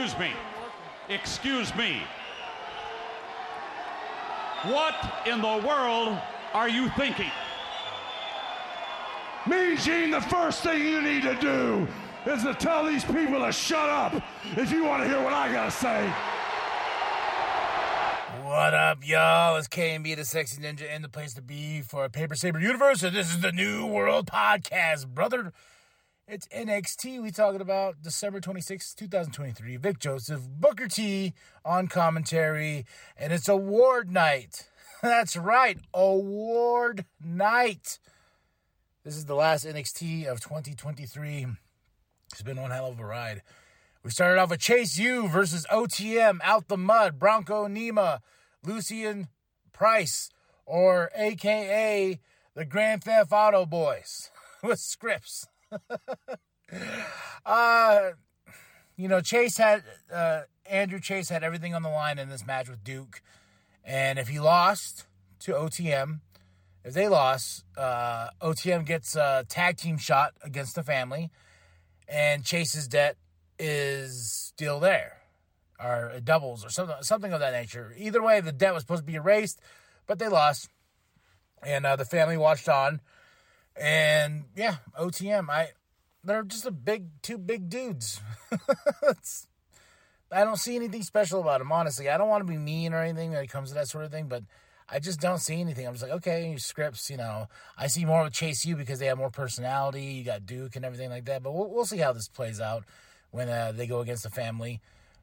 Excuse me. Excuse me. What in the world are you thinking? Me, Gene, the first thing you need to do is to tell these people to shut up if you want to hear what I gotta say. What up, y'all? It's KMB, the Sexy Ninja, and the place to be for a Paper Saber universe. And this is the New World Podcast, brother. It's NXT. We talking about December 26, 2023. Vic Joseph, Booker T on commentary, and it's award night. That's right, award night. This is the last NXT of 2023. It's been one hell of a ride. We started off with Chase U versus OTM, Out the Mud, Bronco Nima, Lucien Price, or AKA the Grand Theft Auto Boys with scripts. uh, you know, Chase had, uh, Andre Chase had everything on the line in this match with Duke. And if he lost to OTM, if they lost, uh, OTM gets a tag team shot against the family, and Chase's debt is still there, or it doubles, or something, something of that nature. Either way, the debt was supposed to be erased, but they lost, and uh, the family watched on. And yeah, OTM, I they're just a big, two big dudes. I don't see anything special about them, honestly. I don't want to be mean or anything when it comes to that sort of thing, but I just don't see anything. I'm just like, okay, scripts, you know, I see more with Chase U because they have more personality. You got Duke and everything like that, but we'll, we'll see how this plays out when uh, they go against the family.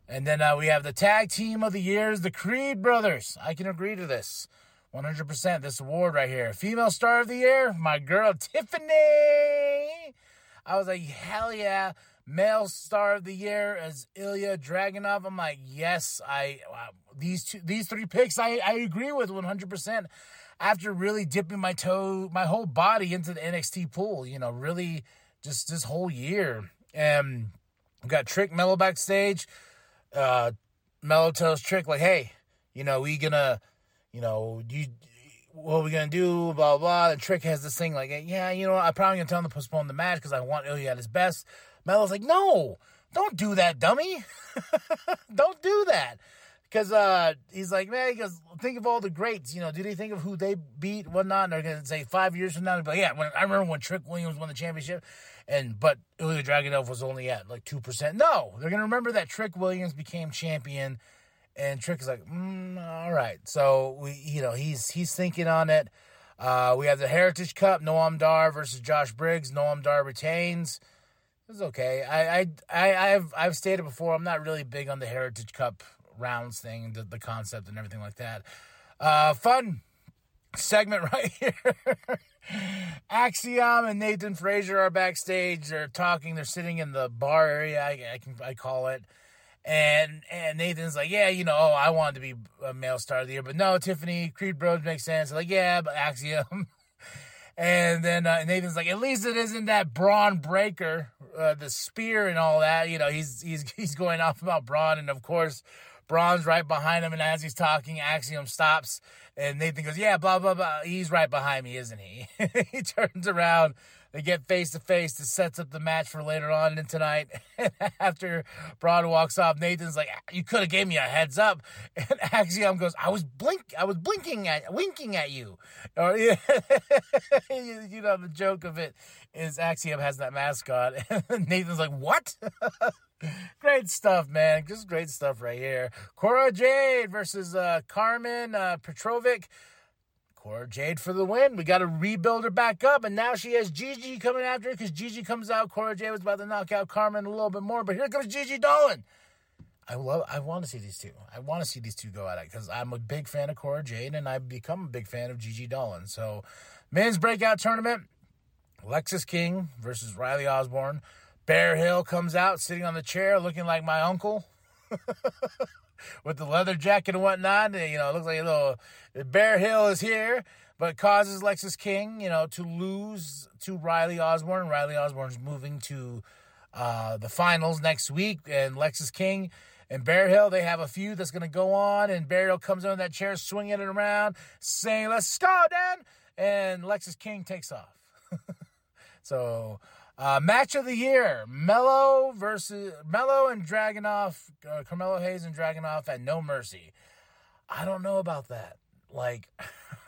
And then uh, we have the tag team of the years, the Creed brothers. I can agree to this. 100% this award right here. Female star of the year, my girl Tiffany. I was like, hell yeah. Male star of the year as Ilya Dragunov. I'm like, yes, I wow, these two these three picks I, I agree with 100%. After really dipping my toe, my whole body into the NXT pool, you know, really just this whole year. And we got Trick Melo backstage. Uh Melo tells Trick like, "Hey, you know, we gonna, you know, you what are we gonna do? Blah blah. The trick has this thing like, yeah, you know, I'm probably gonna tell him to postpone the match because I want Ilya at his best. Melo's like, no, don't do that, dummy. don't do that. Because uh, he's like, man, goes, think of all the greats. You know, do they think of who they beat, whatnot? And they're gonna say five years from now, but yeah, when, I remember when Trick Williams won the championship, and but Ilya Dragunov was only at like two percent. No, they're gonna remember that Trick Williams became champion and Trick is like, mm, all right. So we, you know, he's he's thinking on it. Uh, we have the Heritage Cup, Noam Dar versus Josh Briggs. Noam Dar retains. It's okay. I, I, I, I've, I've stated before. I'm not really big on the Heritage Cup rounds thing, the, the concept and everything like that. Uh, fun segment right here. Axiom and Nathan Frazer are backstage. They're talking. They're sitting in the bar area. I, I can I call it. And and Nathan's like, yeah, you know, oh, I wanted to be a male star of the year, but no, Tiffany Creed Bros makes sense. Like, yeah, but Axiom. and then uh, Nathan's like, at least it isn't that Bron Breakker, uh, the spear and all that. You know, he's he's he's going off about Bron, and of course, Bron's right behind him. And as he's talking, Axiom stops, and Nathan goes, yeah, blah blah blah. He's right behind me, isn't he? he turns around they get face to face to sets up the match for later on in tonight. And after Bron walks off, Nathan's like, "You could have gave me a heads up." And Axiom goes, "I was blink, I was blinking at, winking at you." Or you know, the joke of it is Axiom has that mascot, and Nathan's like, "What?" great stuff, man. Just great stuff right here. Cora Jade versus uh, Carmen uh, Petrovic. Cora Jade for the win. We got to rebuild her back up, and now she has Gigi coming after her because Gigi comes out. Cora Jade was about to knock out Carmen a little bit more, but here comes Gigi Dolan. I love. I want to see these two. I want to see these two go at it because I'm a big fan of Cora Jade, and I've become a big fan of Gigi Dolan. So, men's breakout tournament: Lexis King versus Riley Osborne. Bear Hill comes out sitting on the chair, looking like my uncle. with the leather jacket and whatnot. You know, it looks like a little Bear Hill is here, but causes Lexis King, you know, to lose to Riley Osborne. Riley Osborne's moving to uh, the finals next week, and Lexis King and Bear Hill, they have a feud that's going to go on, and Bear Hill comes on that chair, swinging it around, saying, let's go, Dan! And Lexis King takes off. so Uh, match of the year: Melo versus Melo and Dragunov, uh, Carmelo Hayes and Dragunov at No Mercy. I don't know about that. Like,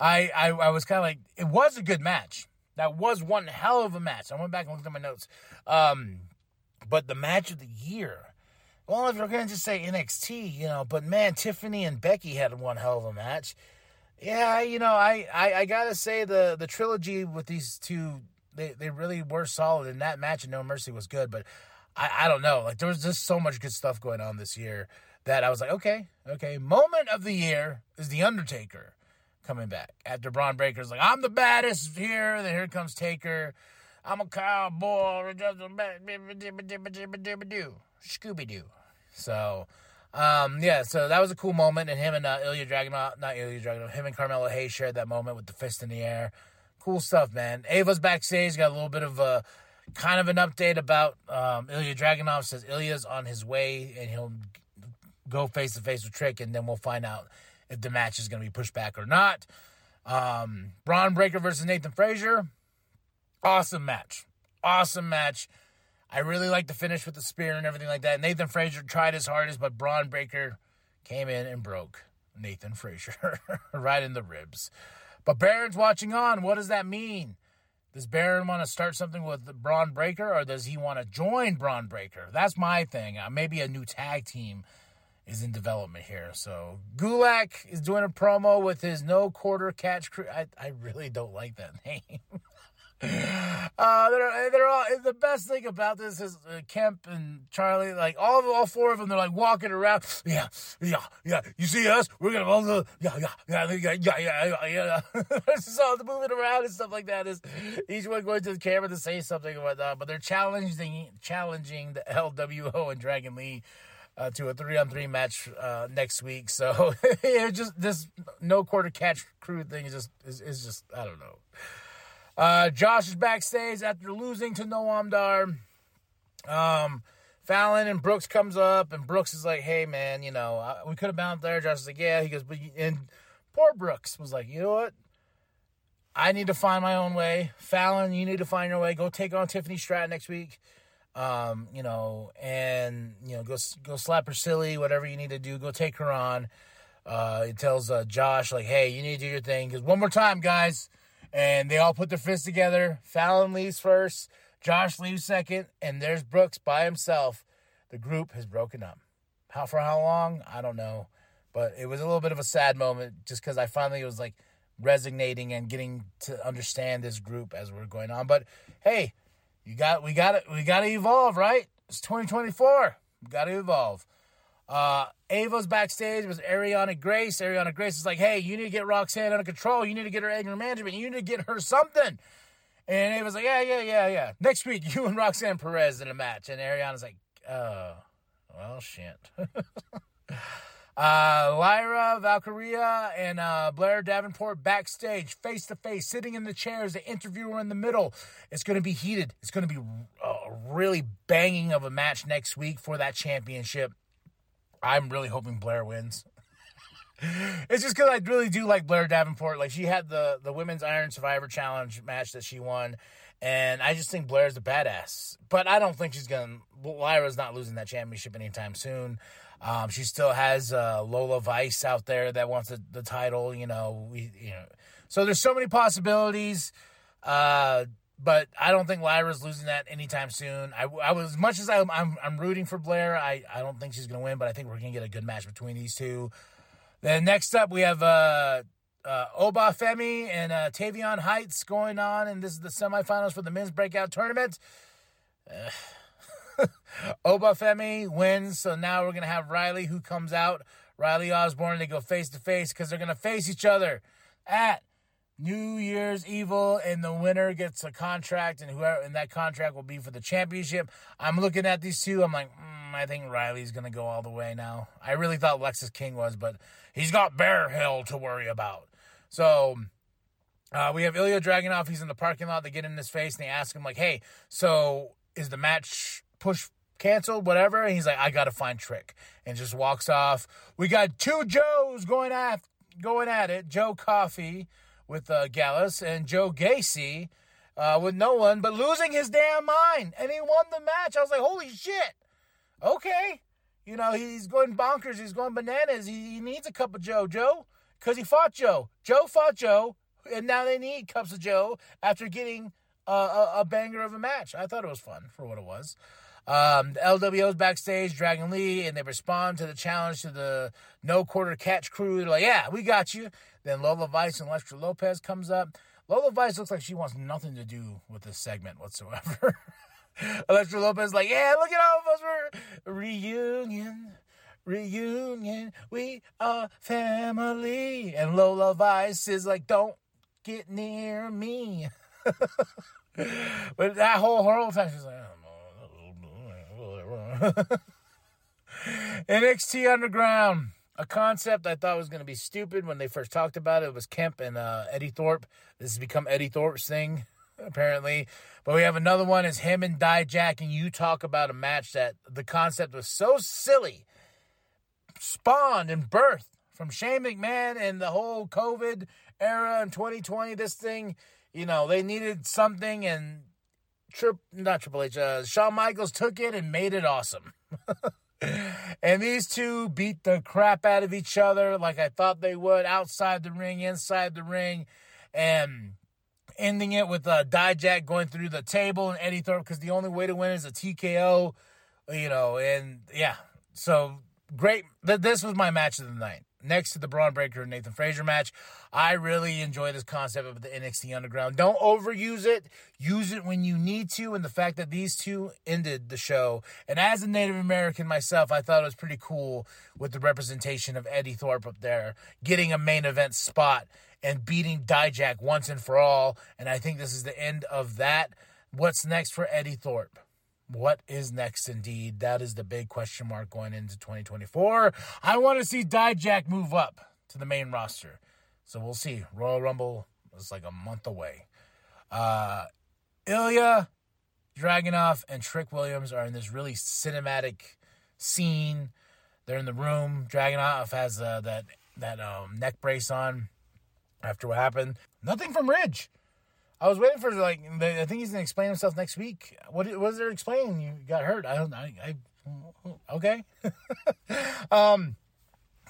I, I I was kind of like, it was a good match. That was one hell of a match. I went back and looked at my notes. Um, but the match of the year. Well, if you're gonna just say NXT, you know, but man, Tiffany and Becky had one hell of a match. Yeah, you know, I, I, I gotta say the the trilogy with these two, they, they really were solid, and that match in No Mercy was good. But I, I don't know, like there was just so much good stuff going on this year that I was like, okay, okay. Moment of the year is the Undertaker coming back after Bron Breakker's like, I'm the baddest here. Then here comes Taker. I'm a cowboy. Scooby Doo. So, um, yeah, so that was a cool moment. And him and uh, Ilya Dragunov, not Ilya Dragunov, him and Carmelo Hayes shared that moment with the fist in the air. Cool stuff, man. Ava's backstage, got a little bit of a kind of an update about um, Ilya Dragunov. Says Ilya's on his way and he'll go face to face with Trick, and then we'll find out if the match is going to be pushed back or not. Um, Bron Breakker versus Nathan Frazer. Awesome match. Awesome match. I really like the finish with the spear and everything like that. Nathan Frazer tried his hardest, but Bron Breakker came in and broke Nathan Frazer right in the ribs. But Baron's watching on. What does that mean? Does Baron want to start something with Bron Breakker or does he want to join Bron Breakker? That's my thing. Uh, maybe a new tag team is in development here. So Gulak is doing a promo with his no quarter catch crew. I, I really don't like that name. uh, they're they're all the best thing about this is uh, Kemp and Charlie, like all all four of them, they're like walking around. Yeah, yeah, yeah. You see us? We're gonna all the yeah, yeah, yeah, yeah, yeah, yeah, yeah. the moving around and stuff like that is each one going to the camera to say something about that. But they're challenging challenging the LWO and Dragon Lee uh, to a three on three match uh, next week. So it just this no quarter catch crew thing is just is, is just I don't know. Uh, Josh is backstage after losing to Noam Dar. Um, Fallon and Brooks comes up and Brooks is like, "Hey man, you know we could have out there." Josh is like, "Yeah." He goes, "But and poor Brooks was like, you know what." I need to find my own way. Fallon, you need to find your way. Go take on Tiffany Stratton next week um, you know, and you know, go go slap her silly, whatever you need to do. Go take her on. Uh, it tells uh, Josh like, hey, you need to do your thing. Because one more time, guys, and they all put their fists together. Fallon leaves first, Josh leaves second, and there's Brooks by himself. The group has broken up. How for how long? I don't know, but it was a little bit of a sad moment just because I finally was like resignating and getting to understand this group as we're going on. But hey, you got we got it we got to evolve, right? It's 2024. We got to evolve. Uh, Ava's backstage with Arianna Grace. Arianna Grace is like, "Hey, you need to get Roxanne under control. You need to get her anger management. You need to get her something." And Ava's like, "Yeah, yeah, yeah, yeah. Next week, you and Roxanne Perez in a match." And Arianna's like, oh, well, shit." Uh, Lyra, Valkyria, and uh, Blair Davenport backstage, face to face, sitting in the chairs. The interviewer in the middle. It's going to be heated. It's going to be a uh, really banging of a match next week for that championship. I'm really hoping Blair wins. it's just because I really do like Blair Davenport. Like she had the the women's Iron Survivor Challenge match that she won, and I just think Blair's a badass. But I don't think she's gonna. Lyra's not losing that championship anytime soon. Um, she still has uh, Lola Vice out there that wants the, the title. You know, we you know, so there's so many possibilities. Uh, but I don't think Lyra's losing that anytime soon. I, I was as much as I, I'm I'm rooting for Blair. I, I don't think she's gonna win, but I think we're gonna get a good match between these two. Then next up we have uh, uh, Oba Femi and uh, Tavion Heights going on, and this is the semifinals for the men's breakout tournament. Uh, Obafemi wins, so now we're gonna have Riley who comes out. Riley Osborne, they go face to face because they're gonna face each other at New Year's Evil, and the winner gets a contract, and whoever and that contract will be for the championship. I'm looking at these two. I'm like, mm, I think Riley's gonna go all the way now. I really thought Lexis King was, but he's got Bear Hill to worry about. So uh, we have Ilya Dragunov. He's in the parking lot. They get in his face and they ask him like, "Hey, so is the match push canceled, whatever. And he's like, I gotta find Trick, and just walks off. We got two Joes going at going at it. Joe Coffey with uh, Gallus and Joe Gacy uh, with no one, but losing his damn mind. And he won the match. I was like, holy shit. Okay. You know, he's going bonkers. He's going bananas. He, he needs a cup of Joe. Joe, because he fought Joe. Joe fought Joe, and now they need cups of Joe after getting a, a, a banger of a match. I thought it was fun for what it was. Um, the LWO's backstage, Dragon Lee, and they respond to the challenge to the no quarter catch crew. They're like, yeah, we got you. Then Lola Vice and Elektra Lopez comes up. Lola Vice looks like she wants nothing to do with this segment whatsoever. Elektra Lopez like, yeah, look at all of us. We're reunion, reunion. We are family. And Lola Vice is like, don't get near me. but that whole whole time she's like, NXT Underground, a concept I thought was going to be stupid when they first talked about it. It was Kemp and uh, Eddie Thorpe. This has become Eddie Thorpe's thing, apparently. But we have another one is him and Dijak, and you talk about a match that the concept was so silly, spawned and birthed from Shane McMahon and the whole COVID era in 2020. This thing, you know, they needed something, and Trip, not Triple H, uh, Shawn Michaels took it and made it awesome. and these two beat the crap out of each other like I thought they would outside the ring, inside the ring, and ending it with uh, Dijak going through the table and Eddie Thorpe because the only way to win is a TKO, you know, and yeah. So great. This was my match of the night next to the Bron Breakker and Nathan Frazer match. I really enjoy this concept of the NXT Underground. Don't overuse it. Use it when you need to. And the fact that these two ended the show. And as a Native American myself, I thought it was pretty cool with the representation of Eddie Thorpe up there getting a main event spot and beating Dijak once and for all. And I think this is the end of that. What's next for Eddie Thorpe? What is next indeed? That is the big question mark going into 2024. I want to see Dijak move up to the main roster. So we'll see. Royal Rumble is like a month away. Uh, Ilya Dragunov and Trick Williams are in this really cinematic scene. They're in the room. Dragunov has uh, that that um, neck brace on after what happened. Nothing from Ridge. I was waiting for like the, I think he's gonna explain himself next week. What was there explaining? You got hurt. I don't. I. I okay. um,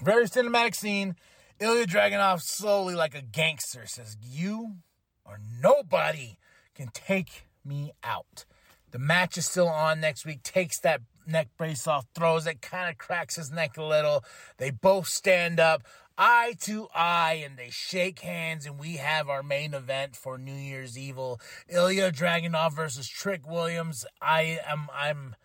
very cinematic scene. Ilya Dragunov slowly, like a gangster, says, "You or nobody can take me out." The match is still on next week. Takes that neck brace off, throws it, kind of cracks his neck a little. They both stand up eye to eye and they shake hands and we have our main event for New Year's Evil. Ilya Dragunov versus Trick Williams. I am I'm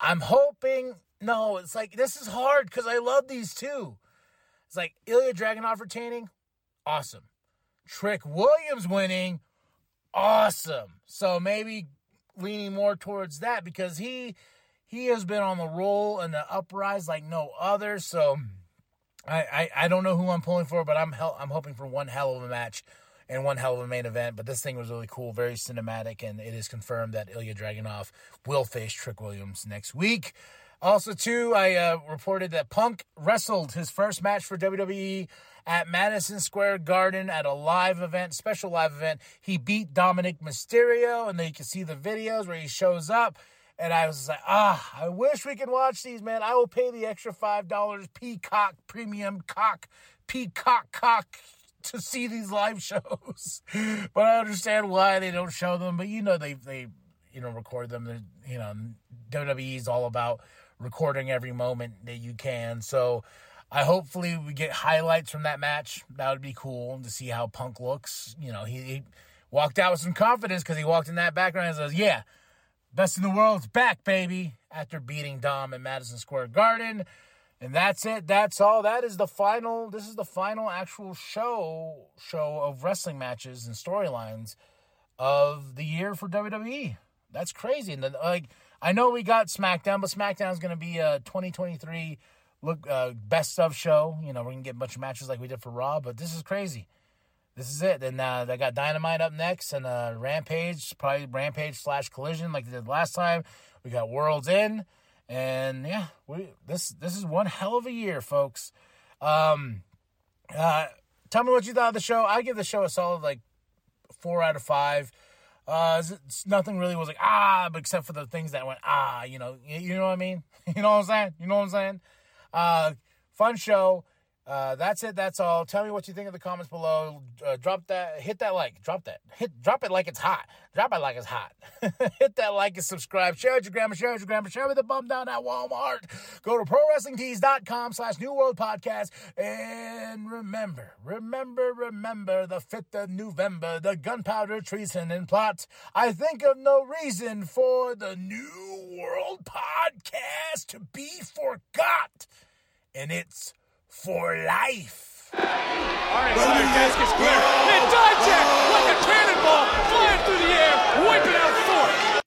I'm hoping no, it's like this is hard because I love these two. It's like Ilya Dragunov retaining, awesome. Trick Williams winning, awesome. So maybe leaning more towards that because he he has been on the roll and the uprise like no other. So I, I, I don't know who I'm pulling for, but I'm hell, I'm hoping for one hell of a match and one hell of a main event. But this thing was really cool, very cinematic, and it is confirmed that Ilya Dragunov will face Trick Williams next week. Also, too, I uh, reported that Punk wrestled his first match for WWE at Madison Square Garden at a live event, special live event. He beat Dominic Mysterio, and then you can see the videos where he shows up and I was like, ah, I wish we could watch these, man. I will pay the extra $5 Peacock Premium Cock, Peacock Cock to see these live shows. but I understand why they don't show them. But you know, they, they you know, record them. They're, you know, WWE is all about recording every moment that you can. So I hopefully we get highlights from that match. That would be cool to see how Punk looks. You know, he, he walked out with some confidence because he walked in that background and says, yeah, Best in the world's back, baby, after beating Dom in Madison Square Garden. And that's it. That's all. That is the final. This is the final actual show show of wrestling matches and storylines of the year for WWE. That's crazy. And then, like, I know we got SmackDown, but SmackDown is going to be a 2023 look uh, best of show. You know, we're gonna get a bunch of matches like we did for Raw, but this is crazy this is it. Then uh, they got Dynamite up next and uh, Rampage, probably Rampage slash Collision like they did last time. We got Worlds End, and yeah, we this this is one hell of a year, folks. Um, uh, tell me what you thought of the show. I give the show a solid like four out of five. Uh, it's- nothing really was like ah, but except for the things that went ah, you know, you, you know what I mean? You know what I'm saying? You know what I'm saying? Uh, fun show. Uh, that's it. That's all. Tell me what you think in the comments below. Uh, drop that. Hit that like. Drop that. Hit. Drop it like it's hot. Drop it like it's hot. hit that like and subscribe. Share it with your grandma. Share it with your grandma. Share it with the bum down at Walmart. Go to prowrestlingtees.com slash New World Podcast. And remember, remember, remember the 5th of November, the gunpowder treason and plot. I think of no reason for the New World Podcast to be forgot. And it's for life. All right, sorry, desk is clear. And it like a cannonball, flying through the air, wiping out four.